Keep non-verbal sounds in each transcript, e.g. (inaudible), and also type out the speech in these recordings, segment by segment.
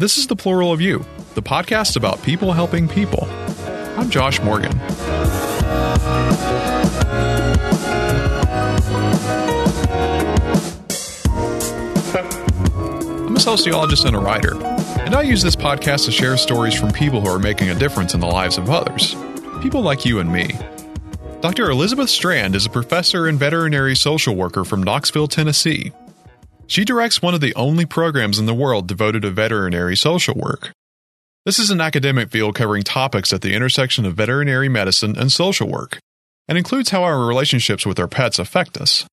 This is The Plural of You, the podcast about people helping people. I'm Josh Morgan. I'm a sociologist and a writer, and I use this podcast to share stories from people who are making a difference in the lives of others. People like you and me. Dr. Elizabeth Strand is a professor and veterinary social worker from Knoxville, Tennessee. She directs one of the only programs in the world devoted to veterinary social work. This is an academic field covering topics at the intersection of veterinary medicine and social work, and includes how our relationships with our pets affect us.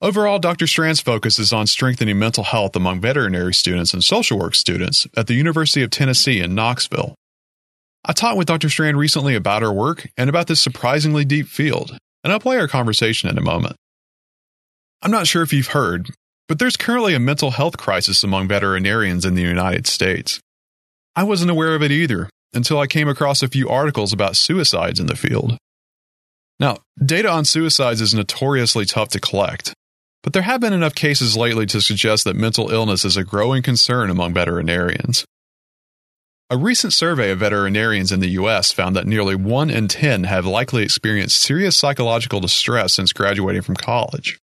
Overall, Dr. Strand's focus is on strengthening mental health among veterinary students and social work students at the University of Tennessee in Knoxville. I talked with Dr. Strand recently about her work and about this surprisingly deep field, and I'll play our conversation in a moment. I'm not sure if you've heard, but there's currently a mental health crisis among veterinarians in the United States. I wasn't aware of it either until I came across a few articles about suicides in the field. Now, data on suicides is notoriously tough to collect, but there have been enough cases lately to suggest that mental illness is a growing concern among veterinarians. A recent survey of veterinarians in the US found that nearly 1 in 10 have likely experienced serious psychological distress since graduating from college.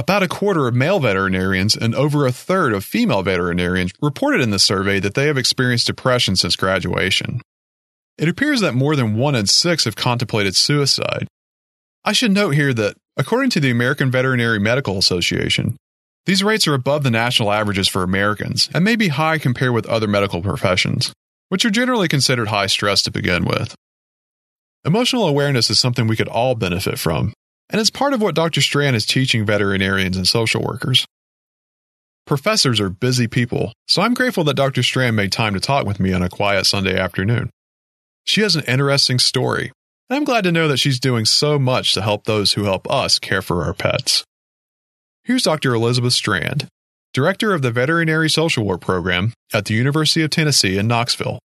About a quarter of male veterinarians and over a third of female veterinarians reported in the survey that they have experienced depression since graduation. It appears that more than one in six have contemplated suicide. I should note here that, according to the American Veterinary Medical Association, these rates are above the national averages for Americans and may be high compared with other medical professions, which are generally considered high stress to begin with. Emotional awareness is something we could all benefit from, and it's part of what Dr. Strand is teaching veterinarians and social workers. Professors are busy people, so I'm grateful that Dr. Strand made time to talk with me on a quiet Sunday afternoon. She has an interesting story, and I'm glad to know that she's doing so much to help those who help us care for our pets. Here's Dr. Elizabeth Strand, Director of the Veterinary Social Work Program at the University of Tennessee in Knoxville.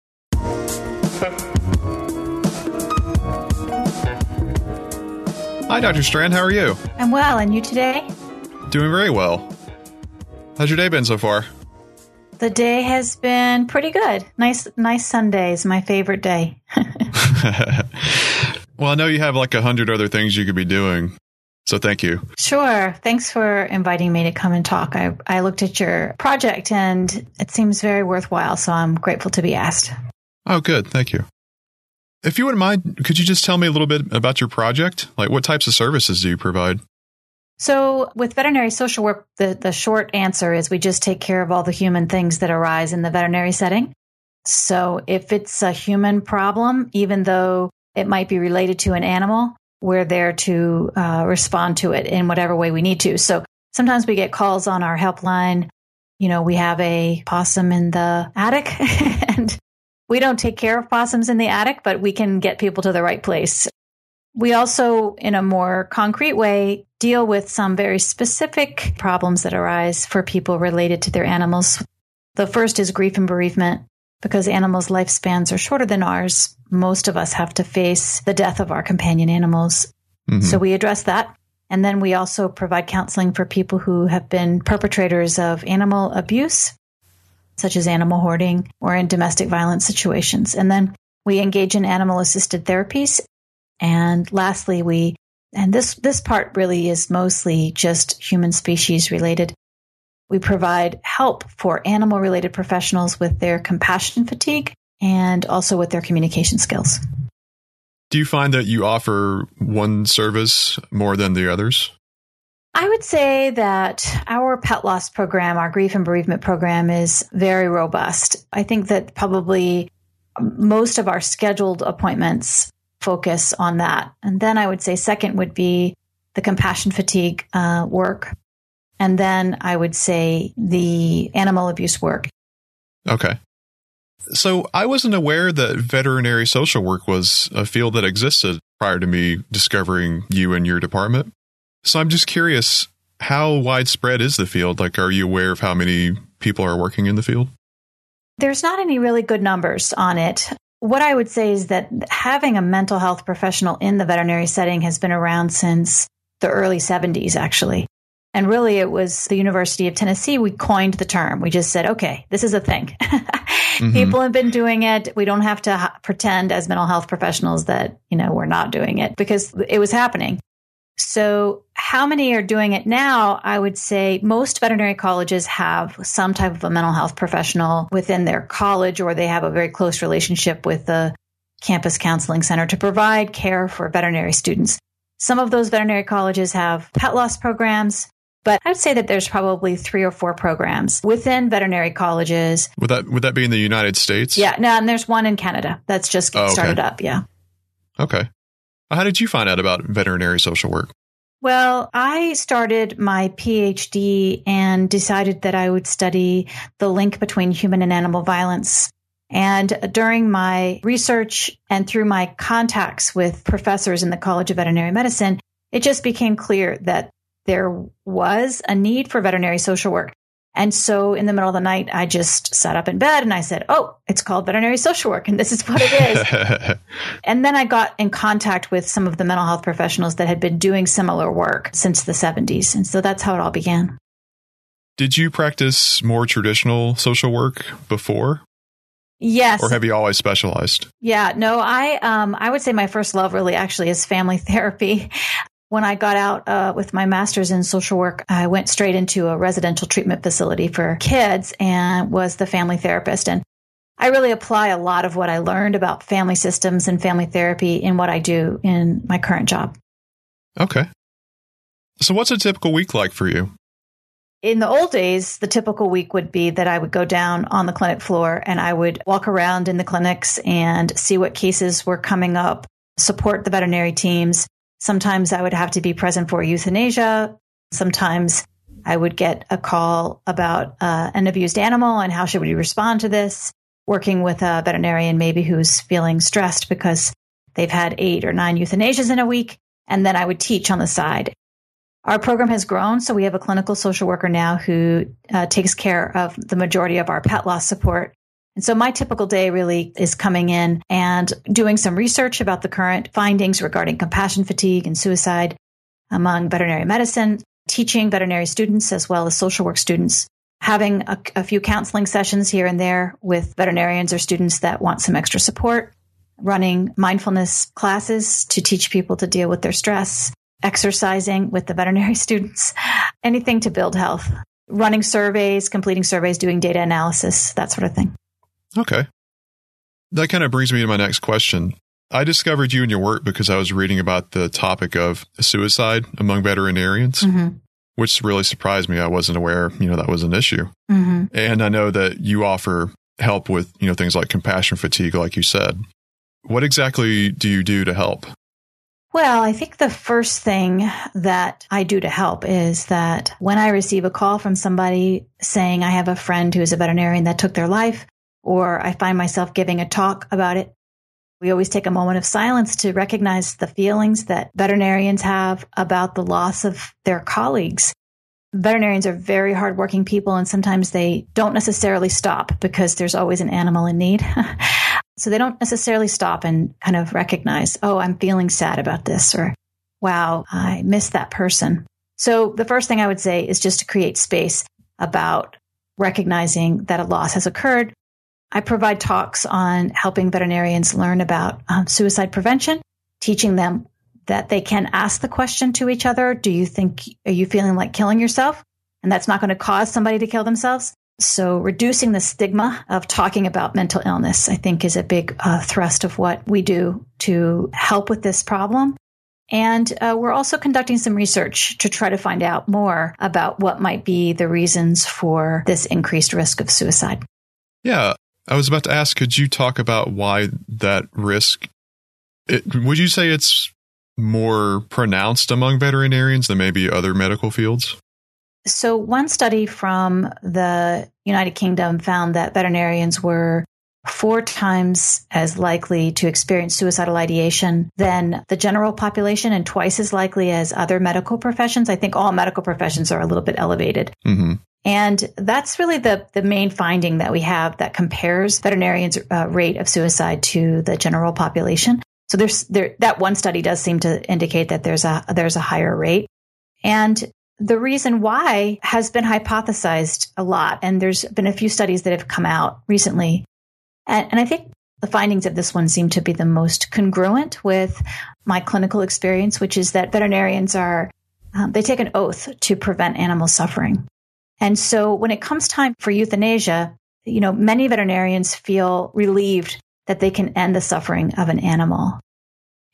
Hi, Dr. Strand. How are you? I'm well, and you today? Doing very well. How's your day been so far? The day has been pretty good. Nice, nice Sunday is my favorite day. (laughs) well, I know you have like a hundred other things you could be doing. So thank you. Sure. Thanks for inviting me to come and talk. I, I looked at your project and it seems very worthwhile. So I'm grateful to be asked. Oh, good. Thank you. If you wouldn't mind, could you just tell me a little bit about your project? Like, what types of services do you provide? So, with veterinary social work, the, the short answer is we just take care of all the human things that arise in the veterinary setting. So, if it's a human problem, even though it might be related to an animal, we're there to uh, respond to it in whatever way we need to. So, sometimes we get calls on our helpline. You know, we have a possum in the attic (laughs) and we don't take care of possums in the attic, but we can get people to the right place. We also, in a more concrete way, deal with some very specific problems that arise for people related to their animals. The first is grief and bereavement. Because animals' lifespans are shorter than ours, most of us have to face the death of our companion animals. Mm-hmm. So we address that. And then we also provide counseling for people who have been perpetrators of animal abuse such as animal hoarding or in domestic violence situations. And then we engage in animal assisted therapies. And lastly, we, and this, this part really is mostly just human species related. We provide help for animal related professionals with their compassion fatigue and also with their communication skills. Do you find that you offer one service more than the others? I would say that our pet loss program, our grief and bereavement program is very robust. I think that probably most of our scheduled appointments focus on that. And then I would say second would be the compassion fatigue uh, work. And then I would say the animal abuse work. Okay. So I wasn't aware that veterinary social work was a field that existed prior to me discovering you and your department. So I'm just curious, how widespread is the field? Like, are you aware of how many people are working in the field? There's not any really good numbers on it. What I would say is that having a mental health professional in the veterinary setting has been around since the early 70s, actually. And really, it was the University of Tennessee. We coined the term. We just said, okay, this is a thing. (laughs) mm-hmm. People have been doing it. We don't have to ha- pretend as mental health professionals that, you know, we're not doing it because it was happening. So, how many are doing it now? I would say most veterinary colleges have some type of a mental health professional within their college, or they have a very close relationship with the campus counseling center to provide care for veterinary students. Some of those veterinary colleges have pet loss programs, but I'd say that there's probably three or four programs within veterinary colleges. Would that would that be in the United States? Yeah, no, and there's one in Canada that's just oh, okay. started up. Yeah. Okay. How did you find out about veterinary social work? Well, I started my PhD and decided that I would study the link between human and animal violence. And during my research and through my contacts with professors in the College of Veterinary Medicine, it just became clear that there was a need for veterinary social work. And so in the middle of the night, I just sat up in bed and I said, Oh, it's called veterinary social work and this is what it is. (laughs) and then I got in contact with some of the mental health professionals that had been doing similar work since the 70s. And so that's how it all began. Did you practice more traditional social work before? Yes. Or have you always specialized? Yeah, no, I um I would say my first love really actually is family (laughs) therapy. When I got out uh, with my master's in social work, I went straight into a residential treatment facility for kids and was the family therapist. And I really apply a lot of what I learned about family systems and family therapy in what I do in my current job. Okay. So, what's a typical week like for you? In the old days, the typical week would be that I would go down on the clinic floor and I would walk around in the clinics and see what cases were coming up, support the veterinary teams, Sometimes I would have to be present for euthanasia. Sometimes I would get a call about uh, an abused animal and how should we respond to this. Working with a veterinarian maybe who's feeling stressed because they've had eight or nine euthanasias in a week. And then I would teach on the side. Our program has grown, so we have a clinical social worker now who uh, takes care of the majority of our pet loss support. And so my typical day really is coming in and doing some research about the current findings regarding compassion fatigue and suicide among veterinary medicine, teaching veterinary students as well as social work students, having a, a few counseling sessions here and there with veterinarians or students that want some extra support, running mindfulness classes to teach people to deal with their stress, exercising with the veterinary (laughs) students, anything to build health, running surveys, completing surveys, doing data analysis, that sort of thing. Okay. That kind of brings me to my next question. I discovered you and your work because I was reading about the topic of suicide among veterinarians, mm-hmm. which really surprised me. I wasn't aware, you know, that was an issue. Mm-hmm. And I know that you offer help with, you know, things like compassion fatigue, like you said. What exactly do you do to help? Well, I think the first thing that I do to help is that when I receive a call from somebody saying I have a friend who is a veterinarian that took their life, or I find myself giving a talk about it. We always take a moment of silence to recognize the feelings that veterinarians have about the loss of their colleagues. Veterinarians are very hardworking people, and sometimes they don't necessarily stop because there's always an animal in need. (laughs) so they don't necessarily stop and kind of recognize, oh, I'm feeling sad about this, or wow, I miss that person. So the first thing I would say is just to create space about recognizing that a loss has occurred I provide talks on helping veterinarians learn about um, suicide prevention, teaching them that they can ask the question to each other Do you think, are you feeling like killing yourself? And that's not going to cause somebody to kill themselves. So, reducing the stigma of talking about mental illness, I think, is a big uh, thrust of what we do to help with this problem. And uh, we're also conducting some research to try to find out more about what might be the reasons for this increased risk of suicide. Yeah, I was about to ask, could you talk about why that risk? It, would you say it's more pronounced among veterinarians than maybe other medical fields? So, one study from the United Kingdom found that veterinarians were four times as likely to experience suicidal ideation than the general population and twice as likely as other medical professions. I think all medical professions are a little bit elevated. Mm-hmm. And that's really the, the main finding that we have that compares veterinarians' uh, rate of suicide to the general population. So there's there that one study does seem to indicate that there's a there's a higher rate. And the reason why has been hypothesized a lot. And there's been a few studies that have come out recently. And, and I think the findings of this one seem to be the most congruent with my clinical experience, which is that veterinarians are, um, they take an oath to prevent animal suffering. And so when it comes time for euthanasia, you know, many veterinarians feel relieved that they can end the suffering of an animal.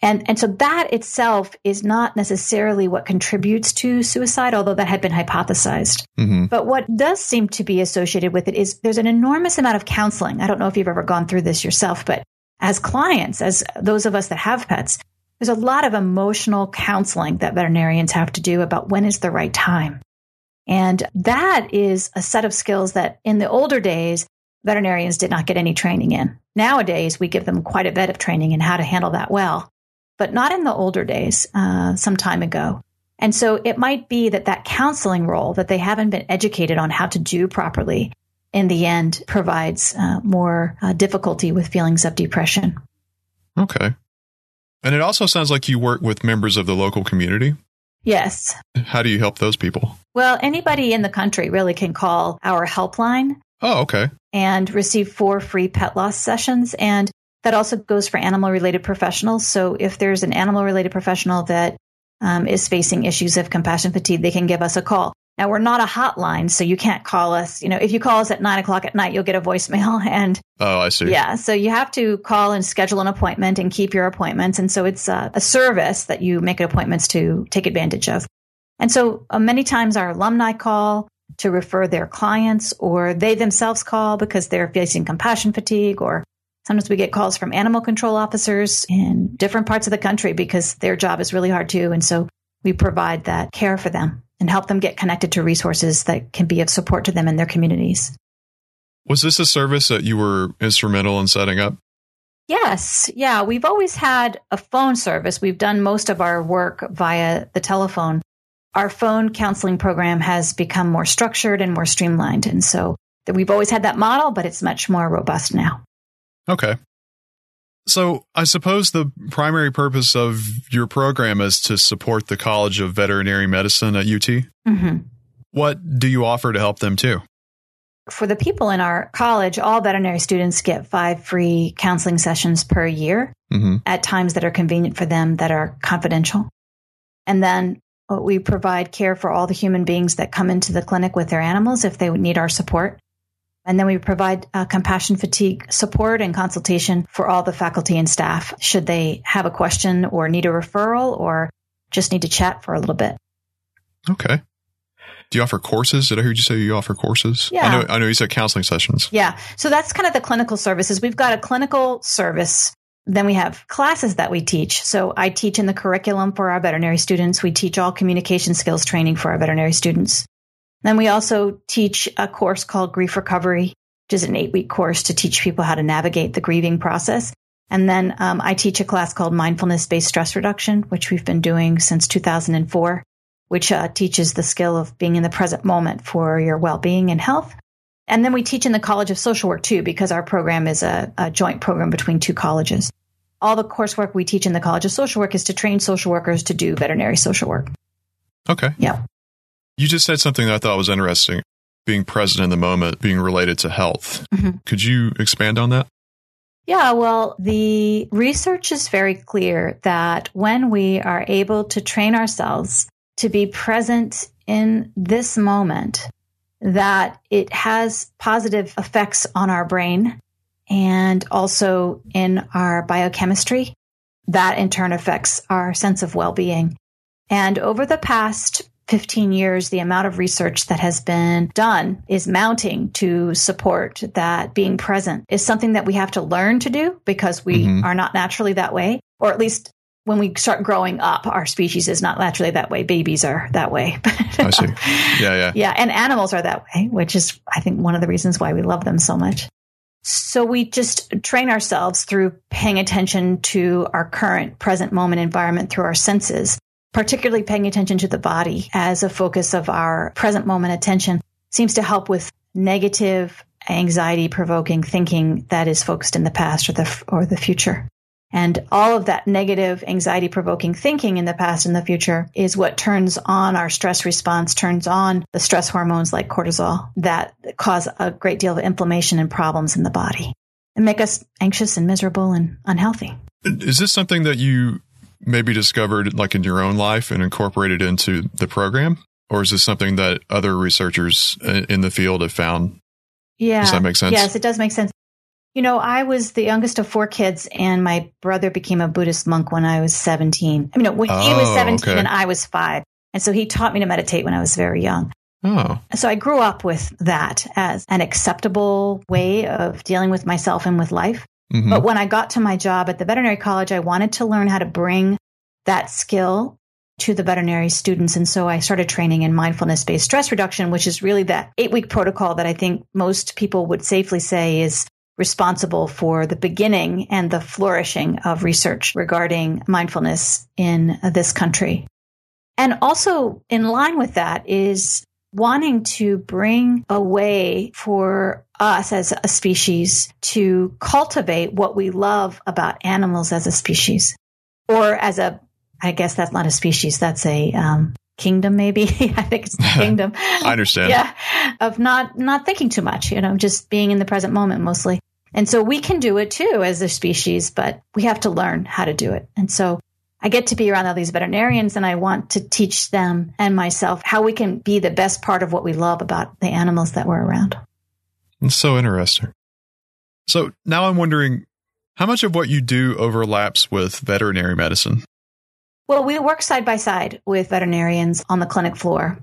And, and so that itself is not necessarily what contributes to suicide, although that had been hypothesized. Mm-hmm. But what does seem to be associated with it is there's an enormous amount of counseling. I don't know if you've ever gone through this yourself, but as clients, as those of us that have pets, there's a lot of emotional counseling that veterinarians have to do about when is the right time. And that is a set of skills that in the older days, veterinarians did not get any training in. Nowadays, we give them quite a bit of training in how to handle that well but not in the older days, uh, some time ago. And so it might be that that counseling role that they haven't been educated on how to do properly in the end provides uh, more uh, difficulty with feelings of depression. Okay. And it also sounds like you work with members of the local community. Yes. How do you help those people? Well, anybody in the country really can call our helpline. Oh, okay. And receive four free pet loss sessions. And that also goes for animal related professionals. So if there's an animal related professional that um, is facing issues of compassion fatigue, they can give us a call. Now we're not a hotline, so you can't call us. You know, if you call us at nine o'clock at night, you'll get a voicemail. (laughs) And oh, I see. Yeah, so you have to call and schedule an appointment and keep your appointments. And so it's a, a service that you make appointments to take advantage of. And so uh, many times our alumni call to refer their clients, or they themselves call because they're facing compassion fatigue or Sometimes we get calls from animal control officers in different parts of the country because their job is really hard too. And so we provide that care for them and help them get connected to resources that can be of support to them in their communities. Was this a service that you were instrumental in setting up? Yes. Yeah. We've always had a phone service. We've done most of our work via the telephone. Our phone counseling program has become more structured and more streamlined. And so we've always had that model, but it's much more robust now. Okay. So I suppose the primary purpose of your program is to support the College of Veterinary Medicine at UT. Mm-hmm. What do you offer to help them too? For the people in our college, all veterinary students get five free counseling sessions per year mm-hmm. at times that are convenient for them that are confidential. And then we provide care for all the human beings that come into the clinic with their animals if they need our support. And then we provide uh, compassion fatigue support and consultation for all the faculty and staff should they have a question or need a referral or just need to chat for a little bit. Okay. Do you offer courses? Did I hear you say you offer courses? Yeah. I know, I know you said counseling sessions. Yeah. So that's kind of the clinical services. We've got a clinical service. Then we have classes that we teach. So I teach in the curriculum for our veterinary students. We teach all communication skills training for our veterinary students. Then we also teach a course called Grief Recovery, which is an eight week course to teach people how to navigate the grieving process. And then um, I teach a class called Mindfulness Based Stress Reduction, which we've been doing since 2004, which uh, teaches the skill of being in the present moment for your well being and health. And then we teach in the College of Social Work too, because our program is a, a joint program between two colleges. All the coursework we teach in the College of Social Work is to train social workers to do veterinary social work. Okay. Yeah. You just said something that I thought was interesting being present in the moment, being related to health. Mm-hmm. Could you expand on that? Yeah, well, the research is very clear that when we are able to train ourselves to be present in this moment, that it has positive effects on our brain and also in our biochemistry. That in turn affects our sense of well being. And over the past 15 years, the amount of research that has been done is mounting to support that being present is something that we have to learn to do because we mm-hmm. are not naturally that way, or at least when we start growing up, our species is not naturally that way. Babies are that way. (laughs) I see. Yeah, yeah. Yeah. And animals are that way, which is, I think, one of the reasons why we love them so much. So we just train ourselves through paying attention to our current present moment environment through our senses particularly paying attention to the body as a focus of our present moment attention seems to help with negative anxiety provoking thinking that is focused in the past or the or the future. And all of that negative, anxiety provoking thinking in the past and the future is what turns on our stress response, turns on the stress hormones like cortisol that cause a great deal of inflammation and problems in the body and make us anxious and miserable and unhealthy. Is this something that you maybe discovered like in your own life and incorporated into the program? Or is this something that other researchers uh, in the field have found? Yeah. Does that make sense? Yes, it does make sense. You know, I was the youngest of four kids, and my brother became a Buddhist monk when I was 17. I mean, no, when oh, he was 17 okay. and I was five. And so he taught me to meditate when I was very young. Oh. So I grew up with that as an acceptable way of dealing with myself and with life. Mm-hmm. But when I got to my job at the veterinary college, I wanted to learn how to bring that skill to the veterinary students. And so I started training in mindfulness based stress reduction, which is really that eight week protocol that I think most people would safely say is responsible for the beginning and the flourishing of research regarding mindfulness in this country. And also in line with that is wanting to bring a way for us as a species to cultivate what we love about animals as a species. Or as a, I guess that's not a species. That's a, um, kingdom maybe. (laughs) I think it's the (laughs) kingdom. I understand. Yeah. Of not not thinking too much you know just being in the present moment mostly. And so we can do it too as a species, but we have to learn how to do it. And so I get to be around all these veterinarians and I want to teach them and myself how we can be the best part of what we love about the animals that we're around. It's so interesting. So now I'm wondering how much of what you do overlaps with veterinary medicine? Well, we work side by side with veterinarians on the clinic floor.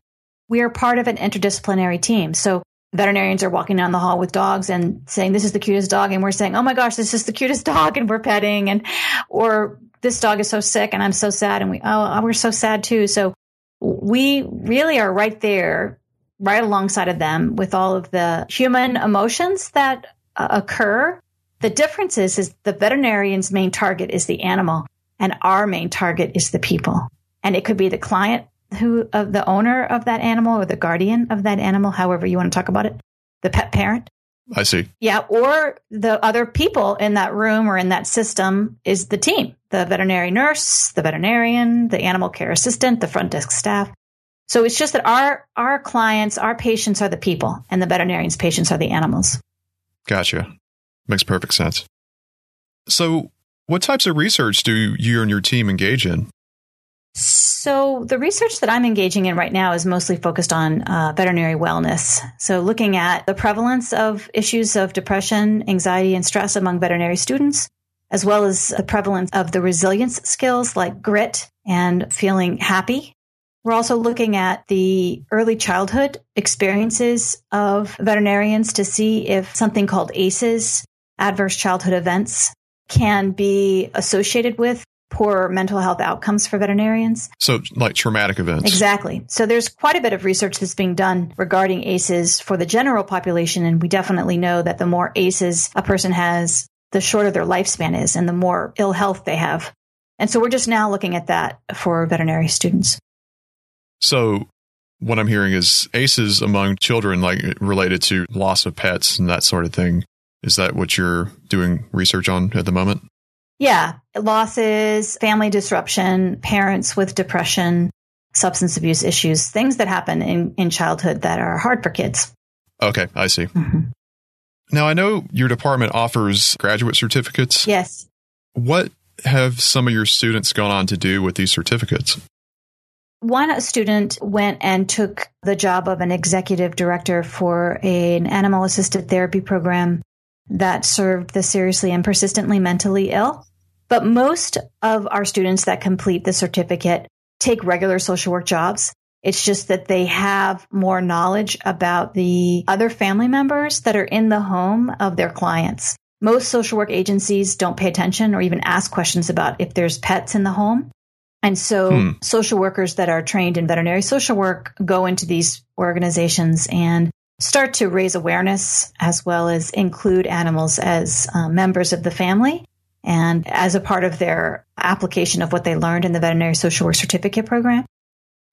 We are part of an interdisciplinary team. So veterinarians are walking down the hall with dogs and saying, this is the cutest dog. And we're saying, oh my gosh, this is the cutest (laughs) dog. And we're petting and, or this dog is so sick and I'm so sad. And we, oh, we're so sad too. So we really are right there, right alongside of them with all of the human emotions that uh, occur. The difference is, is the veterinarian's main target is the animal and our main target is the people. And it could be the client who of the owner of that animal or the guardian of that animal, however you want to talk about it, the pet parent. I see. Yeah, or the other people in that room or in that system is the team, the veterinary nurse, the veterinarian, the animal care assistant, the front desk staff. So it's just that our our clients, our patients are the people and the veterinarian's patients are the animals. Gotcha. Makes perfect sense. So, what types of research do you and your team engage in? So, the research that I'm engaging in right now is mostly focused on uh, veterinary wellness. So, looking at the prevalence of issues of depression, anxiety, and stress among veterinary students, as well as the prevalence of the resilience skills like grit and feeling happy. We're also looking at the early childhood experiences of veterinarians to see if something called ACEs, adverse childhood events, can be associated with poor mental health outcomes for veterinarians. So, like traumatic events. Exactly. So, there's quite a bit of research that's being done regarding ACEs for the general population. And we definitely know that the more ACEs a person has, the shorter their lifespan is and the more ill health they have. And so, we're just now looking at that for veterinary students. So, what I'm hearing is ACEs among children, like related to loss of pets and that sort of thing. Is that what you're doing research on at the moment? Yeah, losses, family disruption, parents with depression, substance abuse issues, things that happen in, in childhood that are hard for kids. Okay, I see. Mm-hmm. Now, I know your department offers graduate certificates. Yes. What have some of your students gone on to do with these certificates? One student went and took the job of an executive director for an animal assisted therapy program that served the seriously and persistently mentally ill. But most of our students that complete the certificate take regular social work jobs. It's just that they have more knowledge about the other family members that are in the home of their clients. Most social work agencies don't pay attention or even ask questions about if there's pets in the home. And so hmm. social workers that are trained in veterinary social work go into these organizations and start to raise awareness as well as include animals as uh, members of the family and as a part of their application of what they learned in the veterinary social work certificate program.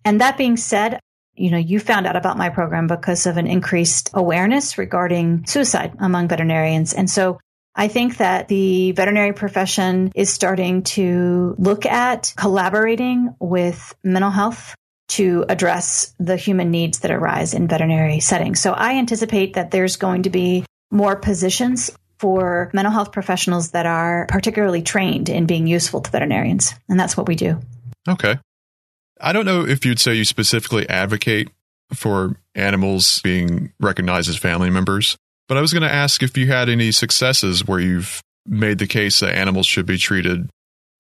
And that being said, you know, you found out about my program because of an increased awareness regarding suicide among veterinarians. And so I think that the veterinary profession is starting to look at collaborating with mental health to address the human needs that arise in veterinary settings. So I anticipate that there's going to be more positions for mental health professionals that are particularly trained in being useful to veterinarians. And that's what we do. Okay. I don't know if you'd say you specifically advocate for animals being recognized as family members, but I was going to ask if you had any successes where you've made the case that animals should be treated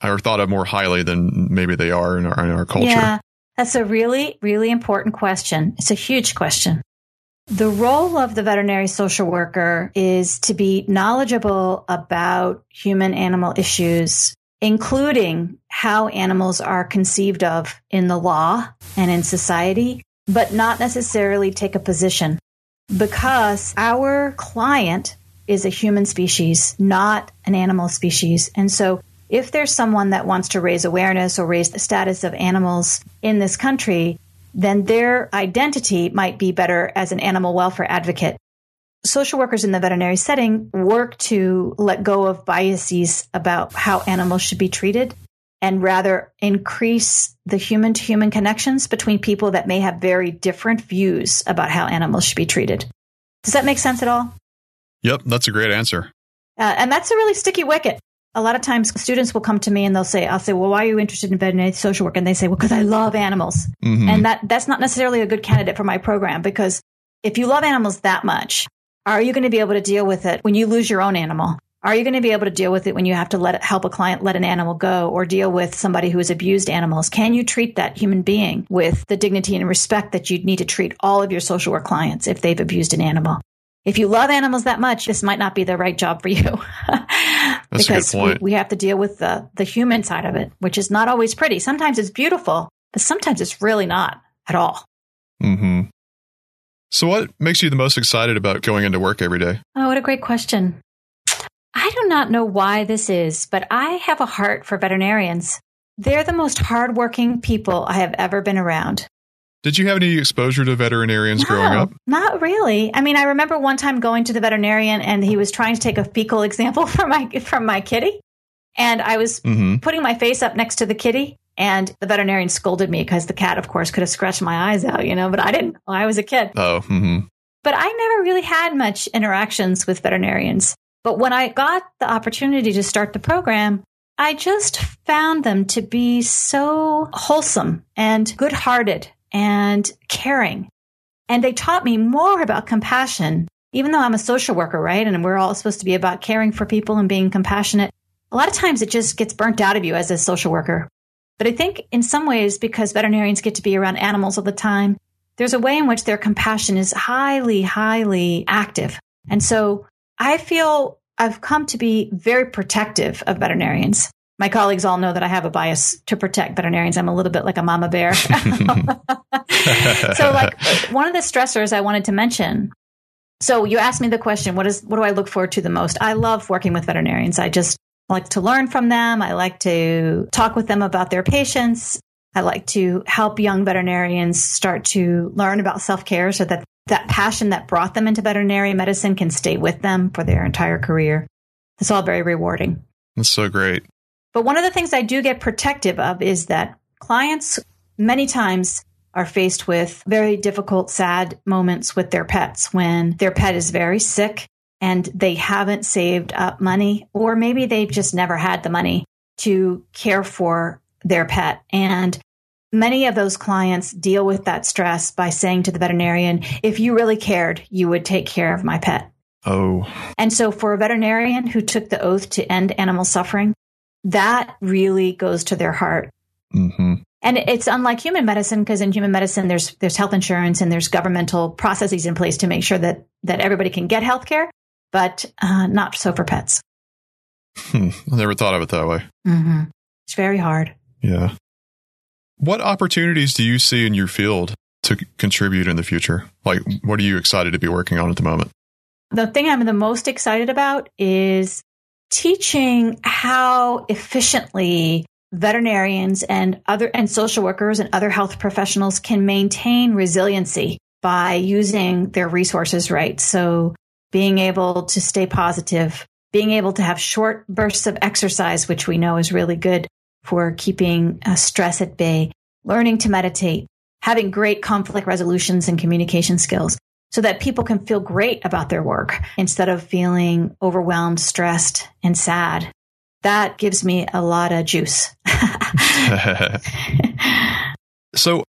or thought of more highly than maybe they are in our, in our culture. Yeah, that's a really, really important question. It's a huge question. The role of the veterinary social worker is to be knowledgeable about human animal issues, including how animals are conceived of in the law and in society, but not necessarily take a position because our client is a human species, not an animal species. And so if there's someone that wants to raise awareness or raise the status of animals in this country, then their identity might be better as an animal welfare advocate. Social workers in the veterinary setting work to let go of biases about how animals should be treated and rather increase the human to human connections between people that may have very different views about how animals should be treated. Does that make sense at all? Yep, that's a great answer. Uh, and that's a really sticky wicket a lot of times students will come to me and they'll say, I'll say, well, why are you interested in veterinary social work? And they say, well, because I love animals. Mm-hmm. And that, that's not necessarily a good candidate for my program because if you love animals that much, are you going to be able to deal with it when you lose your own animal? Are you going to be able to deal with it when you have to let it, help a client let an animal go or deal with somebody who has abused animals? Can you treat that human being with the dignity and respect that you'd need to treat all of your social work clients if they've abused an animal? if you love animals that much, this might not be the right job for you. (laughs) because we, we, have to deal with the, the human side of it, which is not always pretty. Sometimes it's beautiful, but sometimes it's really not at all. Mm-hmm. So, what makes you the most excited about going into work every day? Oh, what a great question. I do not know why this is, but I have a heart for veterinarians. They're the most hardworking people I have ever been around. Did you have any exposure to veterinarians no, growing up? Not really. I mean, I remember one time going to the veterinarian and he was trying to take a fecal example (laughs) from my from my kitty, and I was mm-hmm. putting my face up next to the kitty, and the veterinarian scolded me because the cat, of course, could have scratched my eyes out, you know. But I didn't. I was a kid. Oh. Mm-hmm. But I never really had much interactions with veterinarians. But when I got the opportunity to start the program, I just found them to be so wholesome and good hearted and caring. And they taught me more about compassion, even though I'm a social worker, right? And we're all supposed to be about caring for people and being compassionate. A lot of times it just gets burnt out of you as a social worker. But I think in some ways, because veterinarians get to be around animals all the time, there's a way in which their compassion is highly, highly active. And so I feel I've come to be very protective of veterinarians my colleagues all know that I have a bias to protect veterinarians. I'm a little bit like a mama bear. (laughs) so, like, one of the stressors I wanted to mention. So, you asked me the question, what is, what do I look forward to the most? I love working with veterinarians. I just like to learn from them. I like to talk with them about their patients. I like to help young veterinarians start to learn about self care so that that passion that brought them into veterinary medicine can stay with them for their entire career. It's all very rewarding. That's so great. But one of the things I do get protective of is that clients many times are faced with very difficult, sad moments with their pets when their pet is very sick and they haven't saved up money, or maybe they've just never had the money to care for their pet. And many of those clients deal with that stress by saying to the veterinarian, if you really cared, you would take care of my pet. Oh. And so for a veterinarian who took the oath to end animal suffering, that really goes to their heart. Mm-hmm. And it's unlike human medicine because in human medicine, there's there's health insurance and there's governmental processes in place to make sure that that everybody can get health care, but uh, not so for pets. Hmm. I never thought of it that way. Mm-hmm. It's very hard. Yeah. What opportunities do you see in your field to contribute in the future? Like, what are you excited to be working on at the moment? The thing I'm the most excited about is teaching how efficiently veterinarians and other and social workers and other health professionals can maintain resiliency by using their resources right. So being able to stay positive, being able to have short bursts of exercise, which we know is really good for keeping uh, stress at bay, learning to meditate, having great conflict resolutions and communication skills so that people can feel great about their work instead of feeling overwhelmed, stressed, and sad. That gives me a lot of juice. (laughs) (laughs) so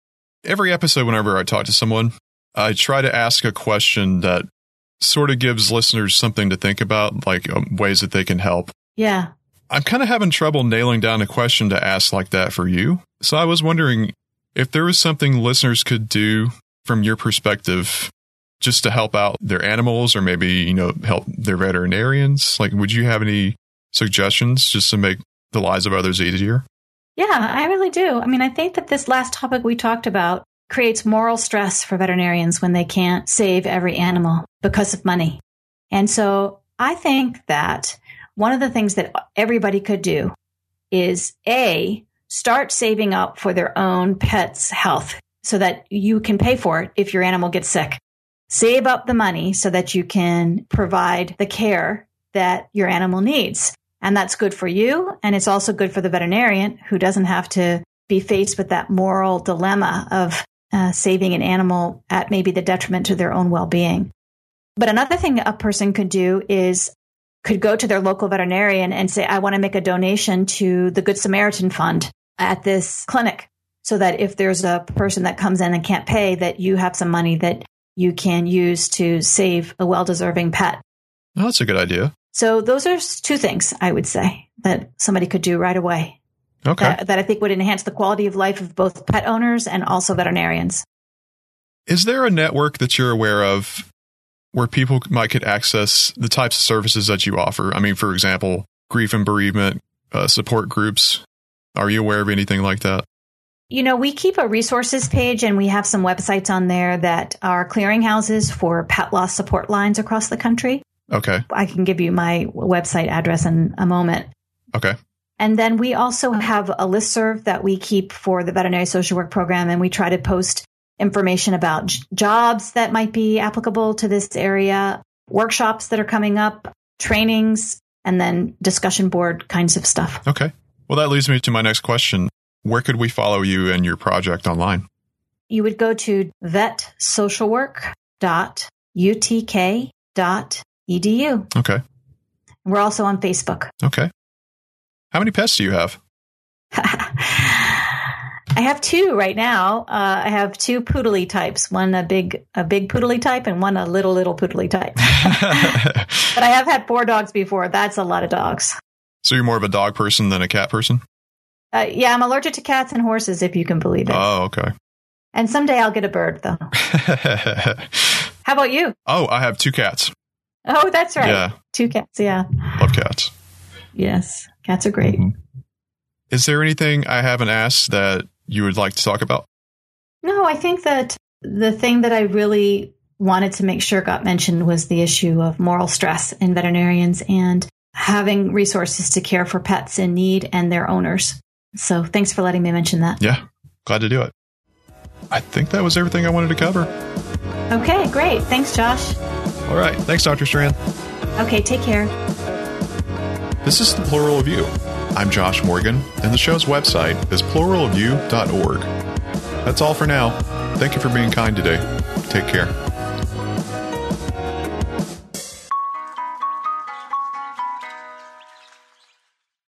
every episode, whenever I talk to someone, I try to ask a question that sort of gives listeners something to think about, like um, ways that they can help. Yeah. I'm kind of having trouble nailing down a question to ask like that for you. So I was wondering if there was something listeners could do from your perspective just to help out their animals or maybe, you know, help their veterinarians. Like, would you have any suggestions just to make the lives of others easier? Yeah, I really do. I mean, I think that this last topic we talked about creates moral stress for veterinarians when they can't save every animal because of money. And so I think that one of the things that everybody could do is A, start saving up for their own pet's health so that you can pay for it if your animal gets sick. Save up the money so that you can provide the care that your animal needs. And that's good for you. And it's also good for the veterinarian who doesn't have to be faced with that moral dilemma of uh, saving an animal at maybe the detriment to their own well-being. But another thing a person could do is could go to their local veterinarian and say, I want to make a donation to the Good Samaritan Fund at this clinic so that if there's a person that comes in and can't pay, that you have some money that you can use to save a well-deserving pet. Oh, that's a good idea. So those are two things I would say that somebody could do right away. Okay. That, that I think would enhance the quality of life of both pet owners and also veterinarians. Is there a network that you're aware of where people might get access the types of services that you offer? I mean, for example, grief and bereavement uh, support groups. Are you aware of anything like that? You know, we keep a resources page and we have some websites on there that are clearinghouses for pet loss support lines across the country. Okay. I can give you my website address in a moment. Okay. And then we also have a list serve that we keep for the veterinary social work program and we try to post information about j- jobs that might be applicable to this area, workshops that are coming up, trainings, and then discussion board kinds of stuff. Okay. Well, that leads me to my next question. Where could we follow you and your project online? You would go to vetsocialwork.utk.edu. Okay. We're also on Facebook. Okay. How many pets do you have? (laughs) I have two right now. Uh, I have two poodly types. One a big a big poodly type, and one a little little poodly type. (laughs) but I have had four dogs before. That's a lot of dogs. So you're more of a dog person than a cat person? Uh, yeah, I'm allergic to cats and horses, if you can believe it. Oh, okay. And someday I'll get a bird, though. (laughs) How about you? oh, I have two cats. Oh, that's right. Yeah. Two cats. Yeah. Love cats. Yes. Cats are great. Mhm. Is there anything I haven't asked that you would like to talk about? No, I think that the thing that I really wanted to make sure got mentioned was the issue of moral stress in veterinarians and having resources to care for pets in need and their owners. So thanks for letting me mention that. Yeah. Glad to do it. I think that was everything I wanted to cover. Okay, great. Thanks, Josh. All right. Thanks, Dr. Strand. Okay, take care. This is the Plural of You. I'm Josh Morgan, and the show's website is pluralofyou.org. That's all for now. Thank you for being kind today. Take care.